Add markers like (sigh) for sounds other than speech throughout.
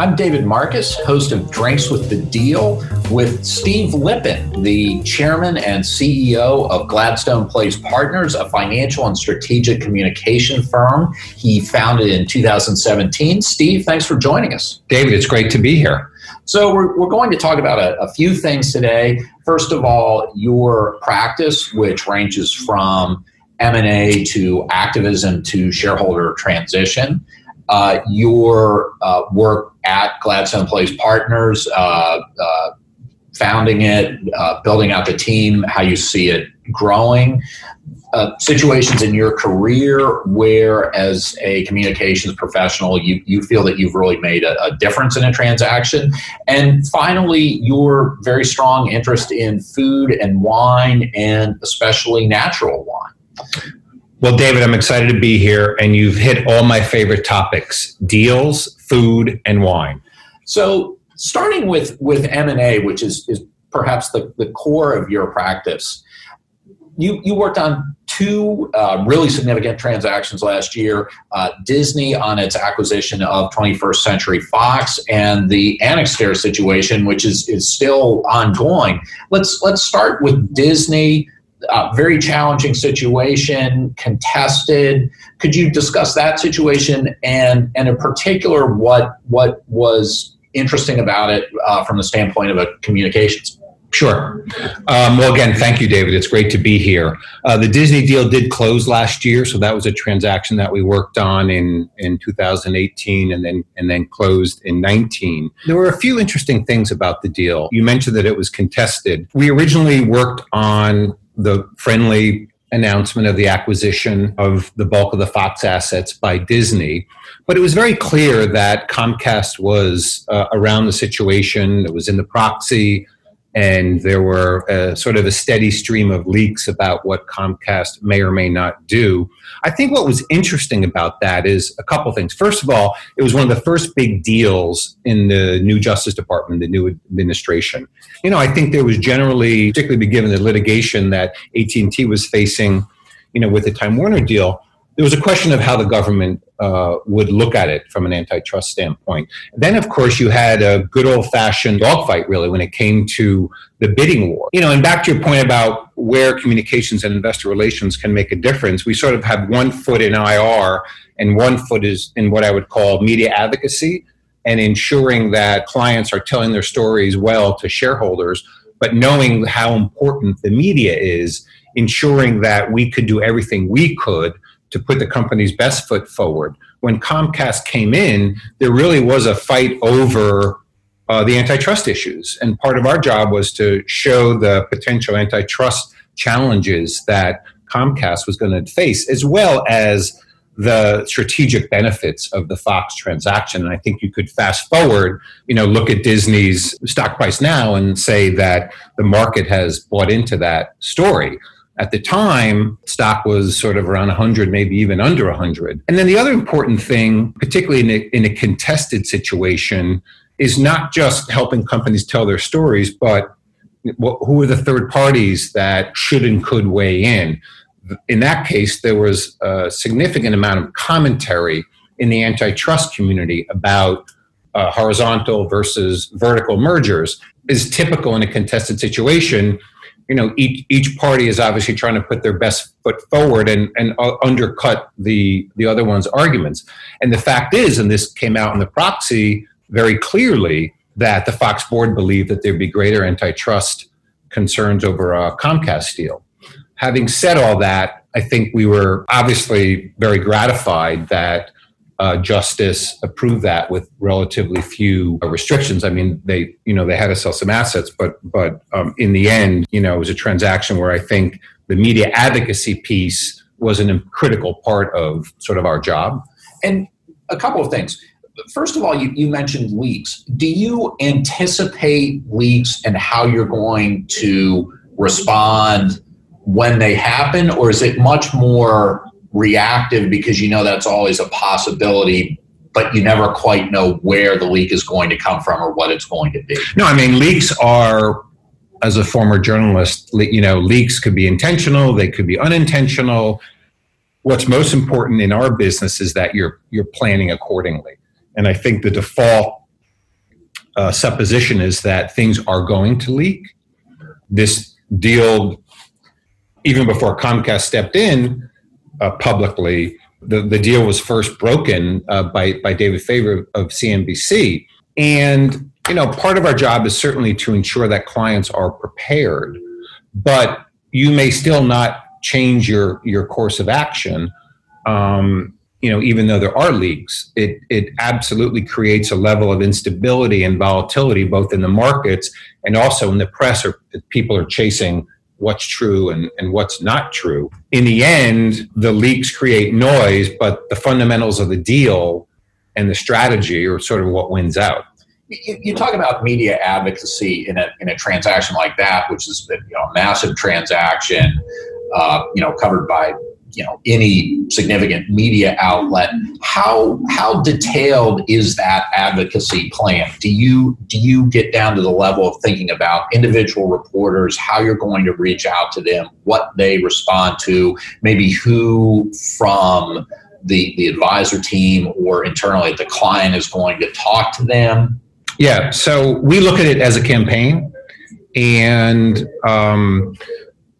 I'm David Marcus, host of Drinks with the Deal, with Steve Lipin, the chairman and CEO of Gladstone Place Partners, a financial and strategic communication firm he founded in 2017. Steve, thanks for joining us. David, it's great to be here. So, we're, we're going to talk about a, a few things today. First of all, your practice, which ranges from M&A to activism to shareholder transition. Uh, your uh, work at Gladstone Place Partners, uh, uh founding it, uh, building out the team, how you see it growing, uh, situations in your career where, as a communications professional, you, you feel that you've really made a, a difference in a transaction. And finally, your very strong interest in food and wine, and especially natural wine. Well, David, I'm excited to be here, and you've hit all my favorite topics deals, food, and wine. So, starting with, with M&A, which is, is perhaps the, the core of your practice, you, you worked on two uh, really significant transactions last year uh, Disney on its acquisition of 21st Century Fox, and the Anixter situation, which is, is still ongoing. Let's, let's start with Disney uh, very challenging situation, contested. Could you discuss that situation and, and in particular, what what was interesting about it uh, from the standpoint of a communications? Sure. Um, well, again, thank you, David. It's great to be here. Uh, the Disney deal did close last year, so that was a transaction that we worked on in, in 2018 and then and then closed in 19. There were a few interesting things about the deal. You mentioned that it was contested. We originally worked on the friendly announcement of the acquisition of the bulk of the Fox assets by Disney. But it was very clear that Comcast was uh, around the situation, it was in the proxy, and there were a, sort of a steady stream of leaks about what Comcast may or may not do. I think what was interesting about that is a couple things. First of all, it was one of the first big deals in the new Justice Department, the new administration. You know, I think there was generally, particularly given the litigation that AT&T was facing, you know, with the Time Warner deal, there was a question of how the government uh, would look at it from an antitrust standpoint. Then, of course, you had a good old fashioned dogfight, really, when it came to the bidding war. You know, and back to your point about where communications and investor relations can make a difference, we sort of have one foot in IR and one foot is in what I would call media advocacy and ensuring that clients are telling their stories well to shareholders, but knowing how important the media is, ensuring that we could do everything we could to put the company's best foot forward. When Comcast came in, there really was a fight over uh, the antitrust issues. And part of our job was to show the potential antitrust challenges that Comcast was going to face, as well as the strategic benefits of the Fox transaction. And I think you could fast forward, you know, look at Disney's stock price now and say that the market has bought into that story. At the time, stock was sort of around 100, maybe even under 100. And then the other important thing, particularly in a, in a contested situation, is not just helping companies tell their stories, but who are the third parties that should and could weigh in? In that case, there was a significant amount of commentary in the antitrust community about uh, horizontal versus vertical mergers. Is typical in a contested situation you know each each party is obviously trying to put their best foot forward and and uh, undercut the the other one's arguments. And the fact is and this came out in the proxy very clearly that the Fox board believed that there'd be greater antitrust concerns over a Comcast deal. Having said all that i think we were obviously very gratified that uh, justice approved that with relatively few uh, restrictions. I mean, they you know they had to sell some assets, but but um, in the end, you know, it was a transaction where I think the media advocacy piece was a critical part of sort of our job. And a couple of things. First of all, you, you mentioned leaks. Do you anticipate leaks and how you're going to respond when they happen, or is it much more reactive because you know that's always a possibility but you never quite know where the leak is going to come from or what it's going to be. No i mean leaks are as a former journalist you know leaks could be intentional they could be unintentional. What's most important in our business is that you're you're planning accordingly. And i think the default uh, supposition is that things are going to leak. This deal, even before Comcast stepped in uh, publicly, the, the deal was first broken uh, by, by David Faber of CNBC. And, you know, part of our job is certainly to ensure that clients are prepared, but you may still not change your, your course of action. Um, you know, even though there are leaks, it, it absolutely creates a level of instability and volatility both in the markets and also in the press or people are chasing what's true and, and what's not true. In the end, the leaks create noise, but the fundamentals of the deal and the strategy are sort of what wins out. You, you talk about media advocacy in a, in a transaction like that, which is you know, a massive transaction, uh, you know, covered by you know any significant media outlet how how detailed is that advocacy plan? Do you do you get down to the level of thinking about individual reporters how you're going to reach out to them what they respond to maybe who from the the advisor team or internally the client is going to talk to them? Yeah so we look at it as a campaign and um,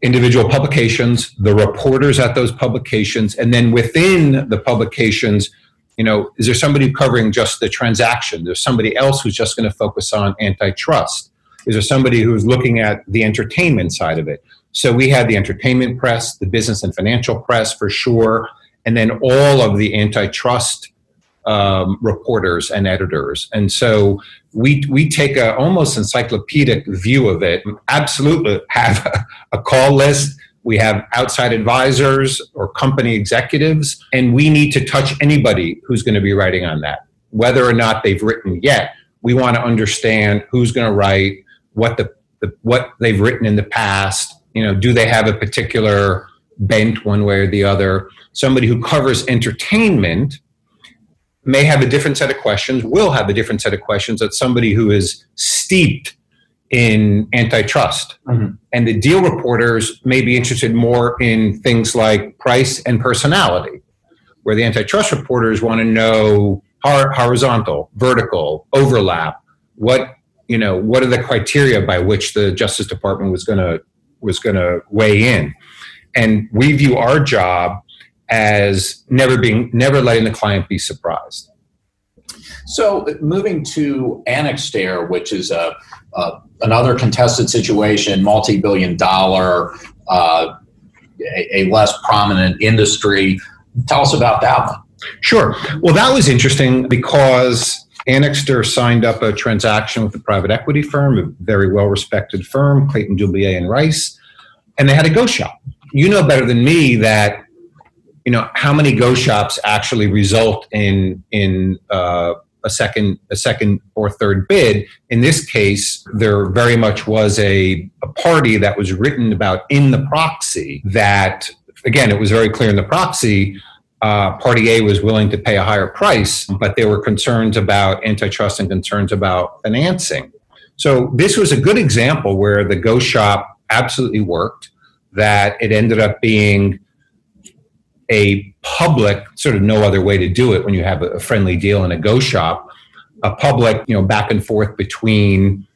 individual publications, the reporters at those publications, and then within the publications, you know, is there somebody covering just the transaction? There's somebody else who's just going to focus on antitrust. Is there somebody who's looking at the entertainment side of it? So we had the entertainment press, the business and financial press for sure, and then all of the antitrust um, reporters and editors. And so we we take a almost encyclopedic view of it. Absolutely have a, a call list. We have outside advisors or company executives, and we need to touch anybody who's going to be writing on that, whether or not they've written yet. We want to understand who's going to write, what the, the what they've written in the past. You know, do they have a particular bent one way or the other? Somebody who covers entertainment may have a different set of questions, will have a different set of questions that somebody who is steeped in antitrust. Mm-hmm. And the deal reporters may be interested more in things like price and personality, where the antitrust reporters want to know horizontal, vertical, overlap, what you know, what are the criteria by which the Justice Department was going to was going to weigh in. And we view our job as never being never letting the client be surprised. So moving to Anixter, which is a, a another contested situation, multi-billion dollar, uh, a, a, less prominent industry. Tell us about that one. Sure. Well, that was interesting because Anixter signed up a transaction with a private equity firm, a very well-respected firm, Clayton Dubilier and Rice, and they had a go shop. You know better than me that you know how many go shops actually result in in uh, a second a second or third bid? In this case there very much was a, a party that was written about in the proxy that again it was very clear in the proxy uh, party a was willing to pay a higher price but there were concerns about antitrust and concerns about financing. So this was a good example where the go shop absolutely worked that it ended up being a public sort of no other way to do it when you have a friendly deal in a go shop a public you know back and forth between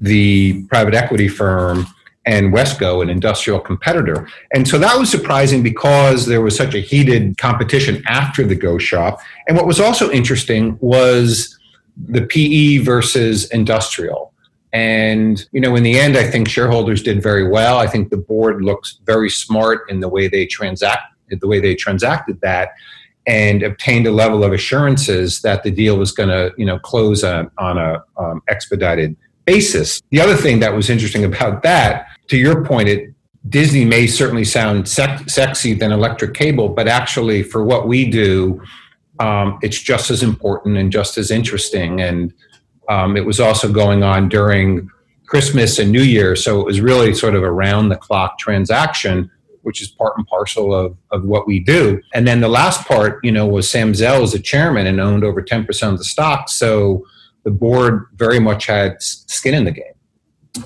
the private equity firm and Wesco, an industrial competitor. And so that was surprising because there was such a heated competition after the Go Shop. And what was also interesting was the PE versus industrial. And, you know, in the end, I think shareholders did very well. I think the board looks very smart in the way they transact the way they transacted that and obtained a level of assurances that the deal was going to you know close on, on a um, expedited basis. The other thing that was interesting about that to your point it disney may certainly sound sec- sexy than electric cable but actually for what we do um, it's just as important and just as interesting. And um, it was also going on during christmas and new year so it was really sort of a round the clock transaction which is part and parcel of, of what we do. And then the last part, you know, was Sam Zell as a chairman and owned over 10% of the stock. So the board very much had skin in the game.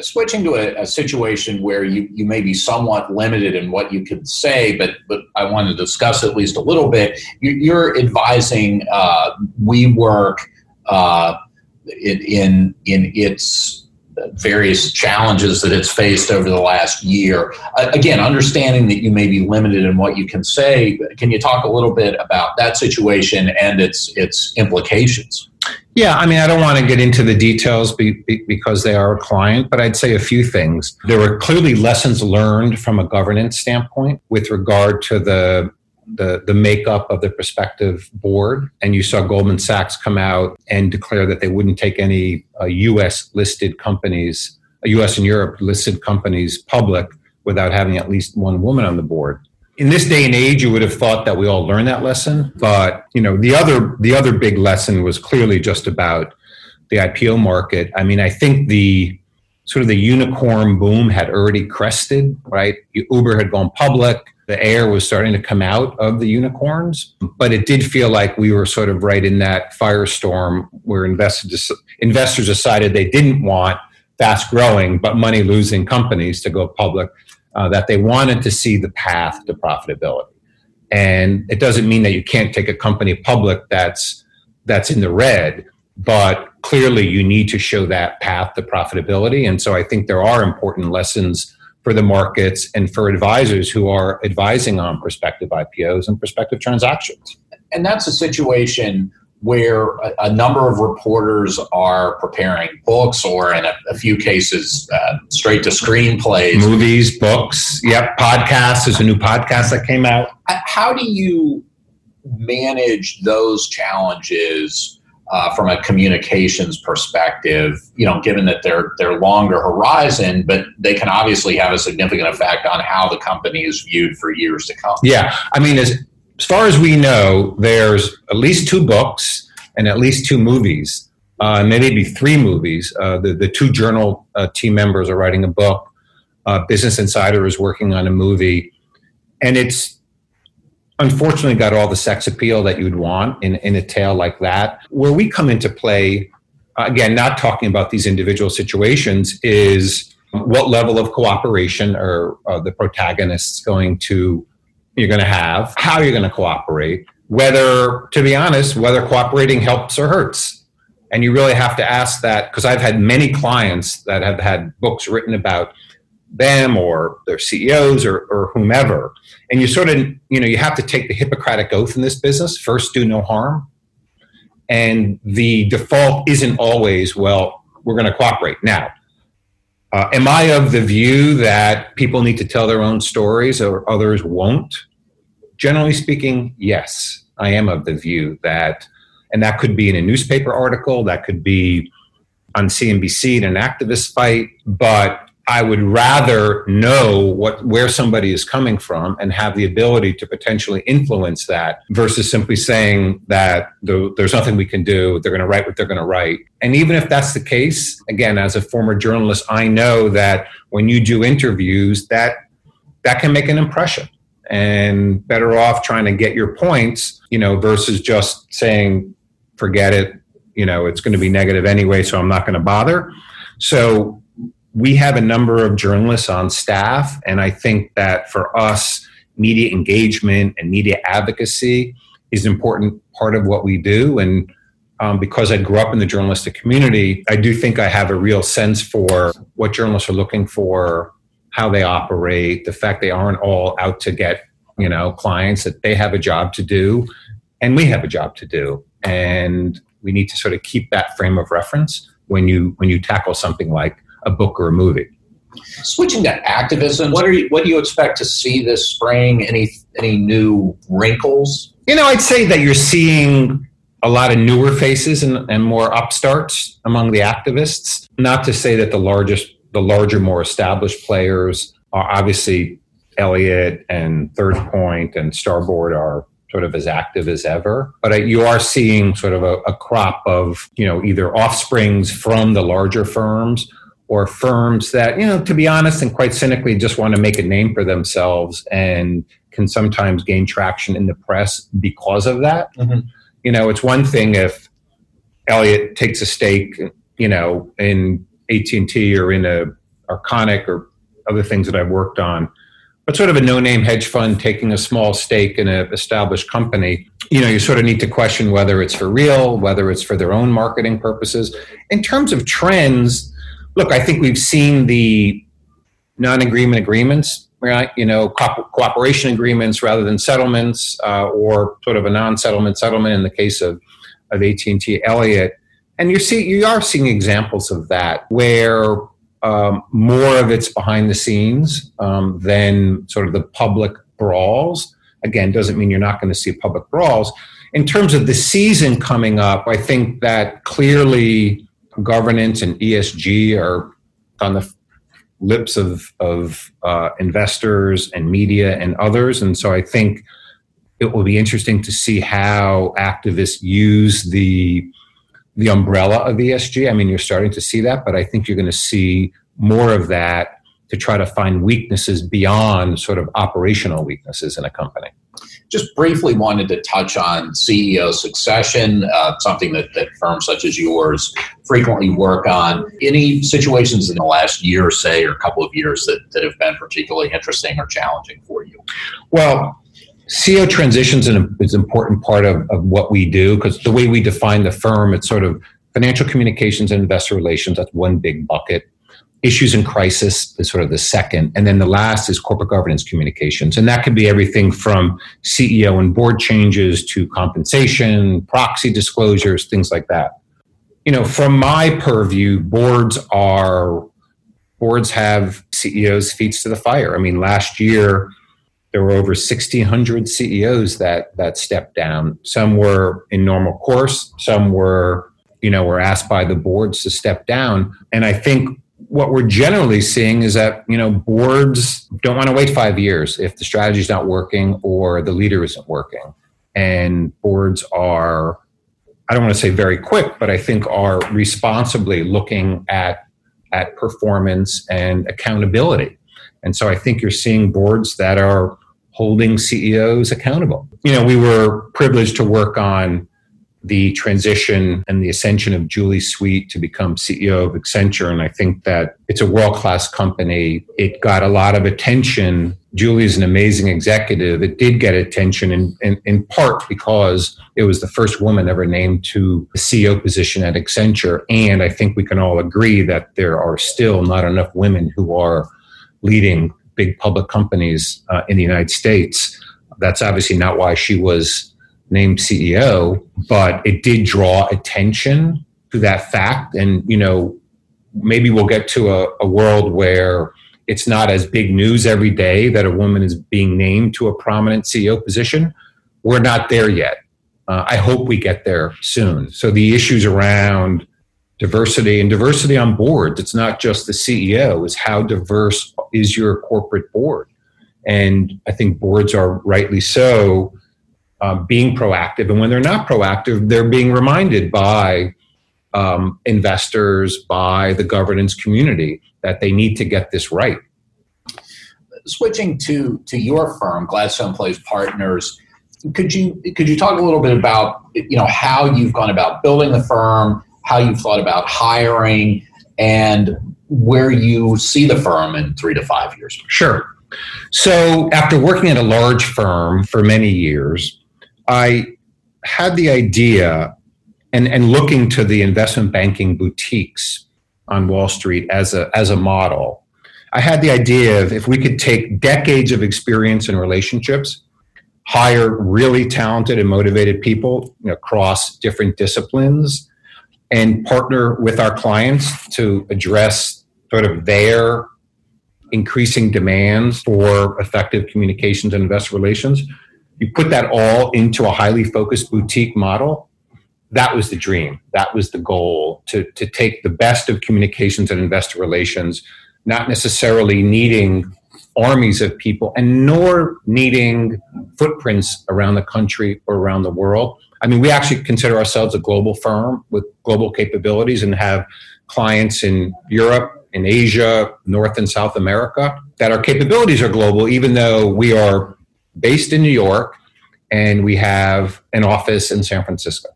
Switching to a, a, situation where you, you may be somewhat limited in what you can say, but, but I want to discuss at least a little bit. You, are advising uh, WeWork uh, in in its various challenges that it's faced over the last year. again, understanding that you may be limited in what you can say, can you talk a little bit about that situation and its its implications? Yeah, I mean, I don't want to get into the details be, be, because they are a client, but I'd say a few things. There were clearly lessons learned from a governance standpoint with regard to the the, the makeup of the prospective board. And you saw Goldman Sachs come out and declare that they wouldn't take any uh, US listed companies, US and Europe listed companies public without having at least one woman on the board. In this day and age, you would have thought that we all learned that lesson. But, you know, the other, the other big lesson was clearly just about the IPO market. I mean, I think the, sort of the unicorn boom had already crested, right? Uber had gone public the air was starting to come out of the unicorns, but it did feel like we were sort of right in that firestorm where investors investors decided they didn't want fast growing but money losing companies to go public, uh, that they wanted to see the path to profitability. And it doesn't mean that you can't take a company public that's that's in the red, but clearly you need to show that path to profitability. And so I think there are important lessons for the markets and for advisors who are advising on prospective IPOs and prospective transactions. And that's a situation where a, a number of reporters are preparing books or, in a, a few cases, uh, straight to screenplays. Movies, books, yep, podcasts. There's a new podcast that came out. How do you manage those challenges? Uh, from a communications perspective, you know, given that they're they're longer horizon, but they can obviously have a significant effect on how the company is viewed for years to come. Yeah, I mean, as as far as we know, there's at least two books and at least two movies, uh, maybe three movies. Uh, the the two journal uh, team members are writing a book. Uh, Business Insider is working on a movie, and it's unfortunately got all the sex appeal that you'd want in, in a tale like that. Where we come into play, again, not talking about these individual situations, is what level of cooperation are, are the protagonists going to you're going to have, how you're going to cooperate, whether, to be honest, whether cooperating helps or hurts. And you really have to ask that because I've had many clients that have had books written about them or their CEOs or, or whomever. And you sort of, you know, you have to take the Hippocratic oath in this business first, do no harm. And the default isn't always, well, we're going to cooperate. Now, uh, am I of the view that people need to tell their own stories or others won't? Generally speaking, yes. I am of the view that, and that could be in a newspaper article, that could be on CNBC in an activist fight, but I would rather know what where somebody is coming from and have the ability to potentially influence that versus simply saying that the, there's nothing we can do. They're going to write what they're going to write. And even if that's the case, again, as a former journalist, I know that when you do interviews, that that can make an impression. And better off trying to get your points, you know, versus just saying, forget it, you know, it's going to be negative anyway, so I'm not going to bother. So we have a number of journalists on staff, and I think that for us, media engagement and media advocacy is an important part of what we do. And um, because I grew up in the journalistic community, I do think I have a real sense for what journalists are looking for, how they operate, the fact they aren't all out to get you know clients, that they have a job to do, and we have a job to do, and we need to sort of keep that frame of reference when you when you tackle something like a book or a movie. Switching to activism, what are you, what do you expect to see this spring? Any any new wrinkles? You know, I'd say that you're seeing a lot of newer faces and, and more upstarts among the activists. Not to say that the largest, the larger, more established players are obviously Elliott and Third Point and Starboard are sort of as active as ever. But you are seeing sort of a, a, crop of, you know, either offsprings from the larger firms or firms that, you know, to be honest and quite cynically, just want to make a name for themselves and can sometimes gain traction in the press because of that. Mm-hmm. You know, it's one thing if Elliott takes a stake, you know, in AT and T or in a Arconic or other things that I've worked on, but sort of a no-name hedge fund taking a small stake in an established company. you know, you sort of need to question whether it's for real, whether it's for their own marketing purposes. In terms of trends, look, I think we've seen the non-agreement agreements, right? You know, co- cooperation agreements rather than settlements, uh, or sort of a non-settlement settlement in the case of of AT&T Elliott. And you see, you are seeing examples of that where um, more of it's behind the scenes um, than sort of the public brawls. Again, doesn't mean you're not going to see public brawls. In terms of the season coming up, I think that clearly governance and ESG are on the lips of, of uh, investors and media and others. And so I think it will be interesting to see how activists use the the umbrella of ESG. I mean, you're starting to see that, but I think you're going to see more of that to try to find weaknesses beyond sort of operational weaknesses in a company. Just briefly wanted to touch on CEO succession, uh, something that, that firms such as yours frequently work on. Any situations in the last year, say, or a couple of years that, that have been particularly interesting or challenging for you? Well, CEO transitions is an important part of, of what we do because the way we define the firm, it's sort of financial communications and investor relations. That's one big bucket. Issues in crisis is sort of the second. And then the last is corporate governance communications. And that could be everything from CEO and board changes to compensation, proxy disclosures, things like that. You know, from my purview, boards are boards have CEOs' feet to the fire. I mean, last year there were over 1,600 CEOs that that stepped down. Some were in normal course. Some were, you know, were asked by the boards to step down. And I think what we're generally seeing is that you know boards don't want to wait five years if the strategy is not working or the leader isn't working, and boards are. I don't want to say very quick, but I think are responsibly looking at at performance and accountability. And so I think you're seeing boards that are holding CEOs accountable. You know, we were privileged to work on the transition and the ascension of Julie Sweet to become CEO of Accenture. And I think that it's a world class company. It got a lot of attention. Julie is an amazing executive. It did get attention in, in, in part because it was the first woman ever named to the CEO position at Accenture. And I think we can all agree that there are still not enough women who are leading big public companies uh, in the United States. That's obviously not why she was named CEO, but it did draw attention to that fact. And, you know, maybe we'll get to a, a world where it's not as big news every day that a woman is being named to a prominent CEO position. We're not there yet. Uh, I hope we get there soon. So the issues around diversity and diversity on boards. It's not just the CEO, is how diverse is your corporate board? And I think boards are rightly so uh, being proactive. And when they're not proactive, they're being reminded by um, investors, by the governance community that they need to get this right. Switching to, to your firm, Gladstone Place Partners, could you could you talk a little bit about you know how you've gone about building the firm how you've thought about hiring, and where you see the firm in three to five years. Sure. So, after working at a large firm for many years, I had the idea and, and looking to the investment banking boutiques on Wall Street as a, as a model. I had the idea of if we could take decades of experience and relationships, hire really talented and motivated people you know, across different disciplines, and partner with our clients to address sort of their increasing demands for effective communications and investor relations. You put that all into a highly focused boutique model. That was the dream. That was the goal to, to take the best of communications and investor relations, not necessarily needing armies of people and nor needing footprints around the country or around the world I mean, we actually consider ourselves a global firm with global capabilities and have clients in Europe, in Asia, North and South America, that our capabilities are global, even though we are based in New York and we have an office in San Francisco.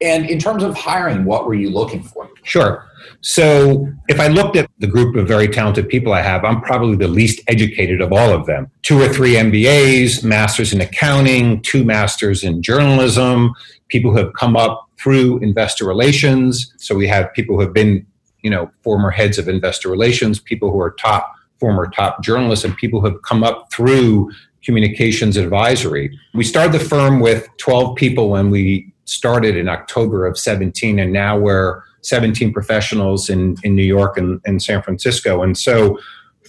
And in terms of hiring, what were you looking for? Sure. So if I looked at the group of very talented people I have, I'm probably the least educated of all of them. Two or three MBAs, masters in accounting, two masters in journalism, people who have come up through investor relations. So we have people who have been, you know, former heads of investor relations, people who are top former top journalists and people who have come up through communications advisory. We started the firm with 12 people when we started in October of 17 and now we're 17 professionals in, in New York and, and San Francisco. And so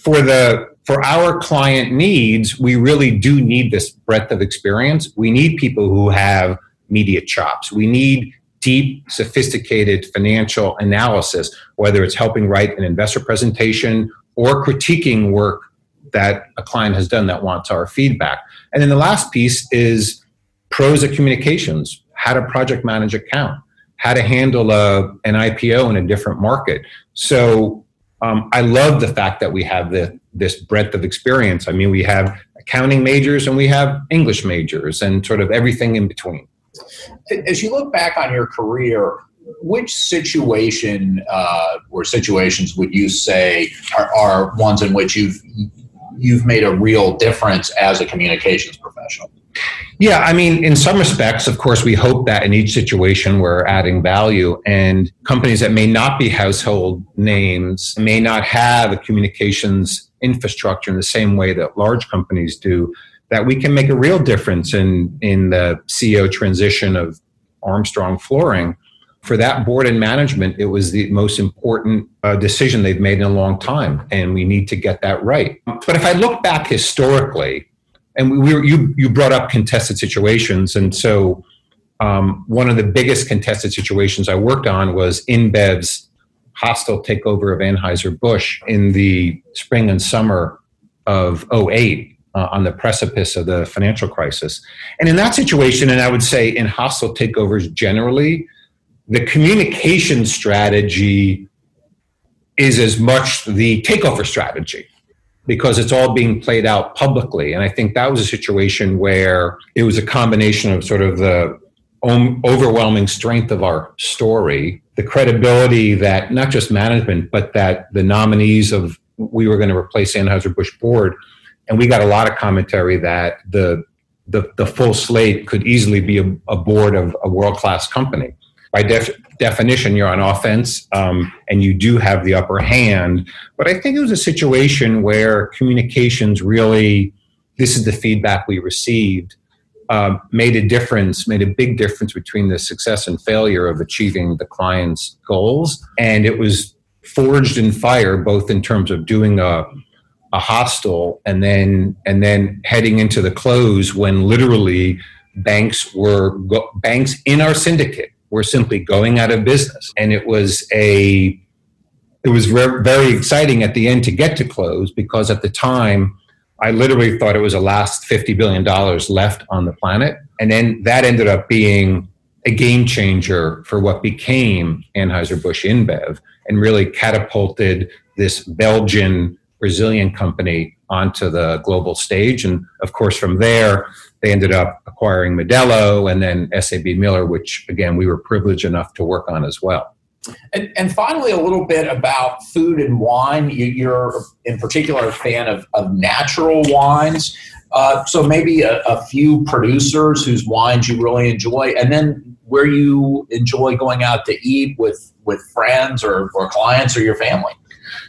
for the for our client needs, we really do need this breadth of experience. We need people who have media chops. We need deep, sophisticated financial analysis, whether it's helping write an investor presentation or critiquing work that a client has done that wants our feedback. And then the last piece is pros of communications, how to project manage account how to handle a, an IPO in a different market. So um, I love the fact that we have the, this breadth of experience. I mean, we have accounting majors and we have English majors and sort of everything in between. As you look back on your career, which situation uh, or situations would you say are, are ones in which you've you've made a real difference as a communications professional? Yeah, I mean, in some respects, of course, we hope that in each situation we're adding value. And companies that may not be household names may not have a communications infrastructure in the same way that large companies do, that we can make a real difference in, in the CEO transition of Armstrong Flooring. For that board and management, it was the most important uh, decision they've made in a long time, and we need to get that right. But if I look back historically, and we were, you you brought up contested situations, and so um, one of the biggest contested situations I worked on was InBev's hostile takeover of Anheuser Busch in the spring and summer of 08 uh, on the precipice of the financial crisis. And in that situation, and I would say in hostile takeovers generally, the communication strategy is as much the takeover strategy because it's all being played out publicly. And I think that was a situation where it was a combination of sort of the overwhelming strength of our story, the credibility that not just management, but that the nominees of we were going to replace Anheuser-Busch board. And we got a lot of commentary that the the, the full slate could easily be a, a board of a world class company. By def, definition, you're on offense um, and you do have the upper hand. But I think it was a situation where communications really, this is the feedback we received, uh, made a difference, made a big difference between the success and failure of achieving the client's goals. And it was forged in fire, both in terms of doing a, a hostile and then and then heading into the close when literally banks were banks in our syndicate were simply going out of business. And it was a it was re- very exciting at the end to get to close because at the time I literally thought it was the last $50 billion left on the planet. And then that ended up being a game changer for what became Anheuser-Busch InBev and really catapulted this Belgian Brazilian company onto the global stage. And of course, from there, they ended up acquiring Modelo and then SAB Miller, which again, we were privileged enough to work on as well. And, and finally, a little bit about food and wine. You, are in particular a fan of, of natural wines. Uh, so maybe a, a, few producers whose wines you really enjoy, and then where you enjoy going out to eat with with friends or, or clients or your family.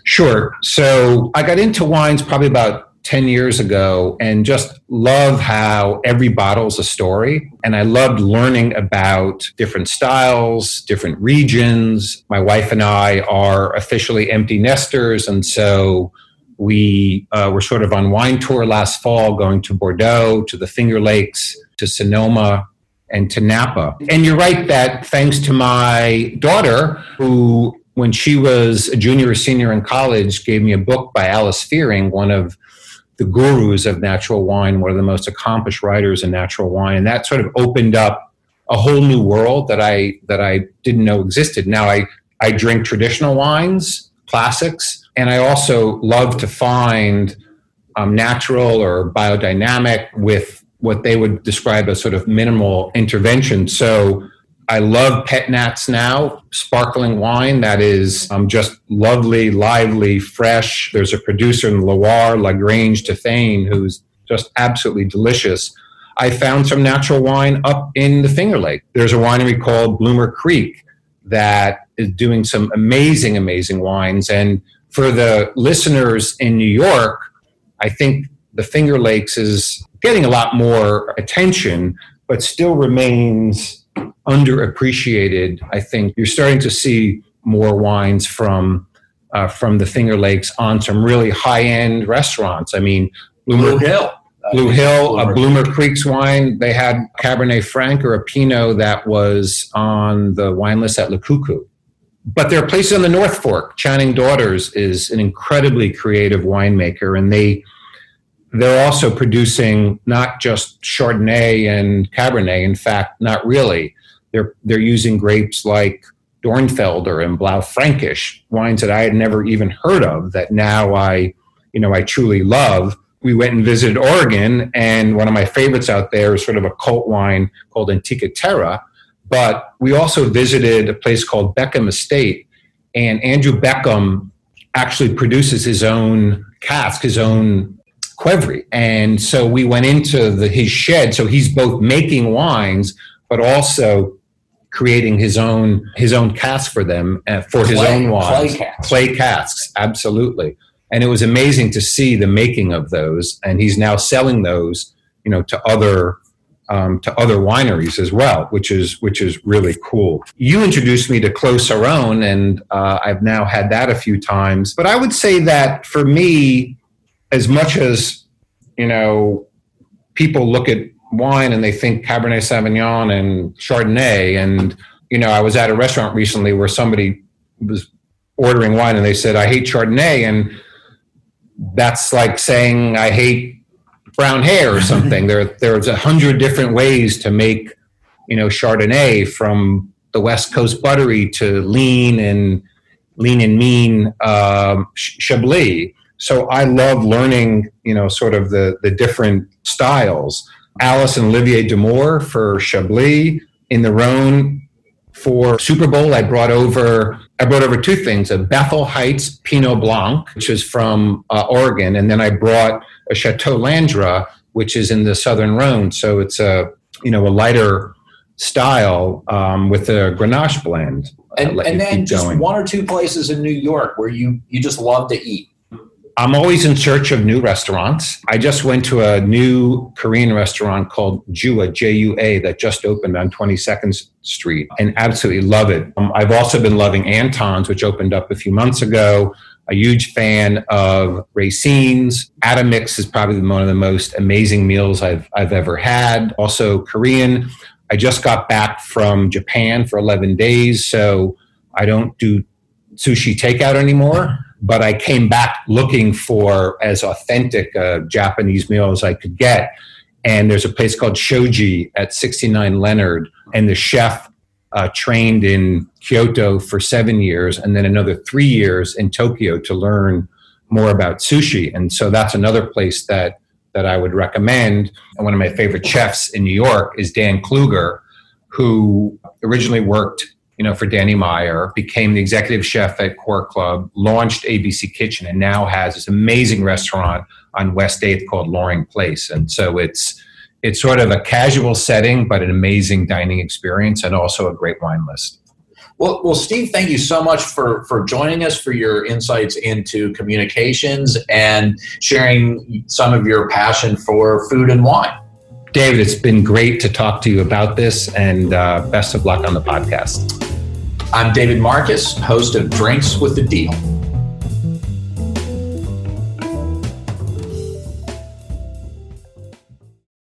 Sure. So I got into wines probably about 10 years ago and just love how every bottle's a story. And I loved learning about different styles, different regions. My wife and I are officially empty nesters. And so we uh, were sort of on wine tour last fall, going to Bordeaux, to the Finger Lakes, to Sonoma, and to Napa. And you're right that thanks to my daughter, who when she was a junior or senior in college, gave me a book by Alice Feiring, one of the gurus of natural wine, one of the most accomplished writers in natural wine, and that sort of opened up a whole new world that I that I didn't know existed. Now I I drink traditional wines, classics, and I also love to find um, natural or biodynamic with what they would describe as sort of minimal intervention. So I love Pet Nats now, sparkling wine that is um, just lovely, lively, fresh. There's a producer in Loire, La Grange Tiphaine, who's just absolutely delicious. I found some natural wine up in the Finger Lake. There's a winery called Bloomer Creek that is doing some amazing, amazing wines. And for the listeners in New York, I think the Finger Lakes is getting a lot more attention, but still remains underappreciated. I think you're starting to see more wines from uh, from the Finger Lakes on some really high end restaurants. I mean, Bloomer, Blue Hill. Blue Hill, a Bloomer Creek's wine. They had Cabernet Franc or a Pinot that was on the wine list at Le Coucou. But there are places on the North Fork. Channing Daughters is an incredibly creative winemaker, and they they're also producing not just Chardonnay and Cabernet. In fact, not really. They're they're using grapes like Dornfelder and Blaufränkisch, wines that I had never even heard of. That now I, you know, I truly love we went and visited Oregon, and one of my favorites out there is sort of a cult wine called Antica Terra. But we also visited a place called Beckham Estate, and Andrew Beckham actually produces his own cask, his own Qvevri. And so we went into the, his shed. So he's both making wines, but also creating his own his own cask for them uh, for clay, his own wines. Clay casks. Clay casks, absolutely and it was amazing to see the making of those and he's now selling those you know to other um, to other wineries as well which is which is really cool you introduced me to Clos Saron, and uh, i've now had that a few times but i would say that for me as much as you know people look at wine and they think cabernet sauvignon and chardonnay and you know i was at a restaurant recently where somebody was ordering wine and they said i hate chardonnay and that's like saying I hate brown hair or something. (laughs) there, there's a hundred different ways to make, you know, Chardonnay from the West Coast buttery to lean and lean and mean um, Chablis. So I love learning, you know, sort of the the different styles. Alice and Olivier de Moor for Chablis in the Rhone for Super Bowl. I brought over I brought over two things: a Bethel Heights Pinot Blanc, which is from uh, Oregon, and then I brought a Chateau Landra, which is in the Southern Rhone. So it's a you know a lighter style um, with a Grenache blend. And, and then just one or two places in New York where you you just love to eat. I'm always in search of new restaurants. I just went to a new Korean restaurant called Jua, J U A, that just opened on 22nd Street and absolutely love it. Um, I've also been loving Anton's, which opened up a few months ago. A huge fan of Racine's. Atomix is probably one of the most amazing meals I've, I've ever had. Also, Korean. I just got back from Japan for 11 days, so I don't do sushi takeout anymore but I came back looking for as authentic a Japanese meal as I could get. And there's a place called Shoji at 69 Leonard, and the chef uh, trained in Kyoto for seven years and then another three years in Tokyo to learn more about sushi. And so that's another place that that I would recommend. And one of my favorite chefs in New York is Dan Kluger, who originally worked you know, for Danny Meyer, became the executive chef at Core Club, launched ABC Kitchen, and now has this amazing restaurant on West 8th called Loring Place. And so it's it's sort of a casual setting, but an amazing dining experience and also a great wine list. Well, well, Steve, thank you so much for for joining us for your insights into communications and sharing some of your passion for food and wine. David, it's been great to talk to you about this, and uh, best of luck on the podcast. I'm David Marcus, host of Drinks with the Deal.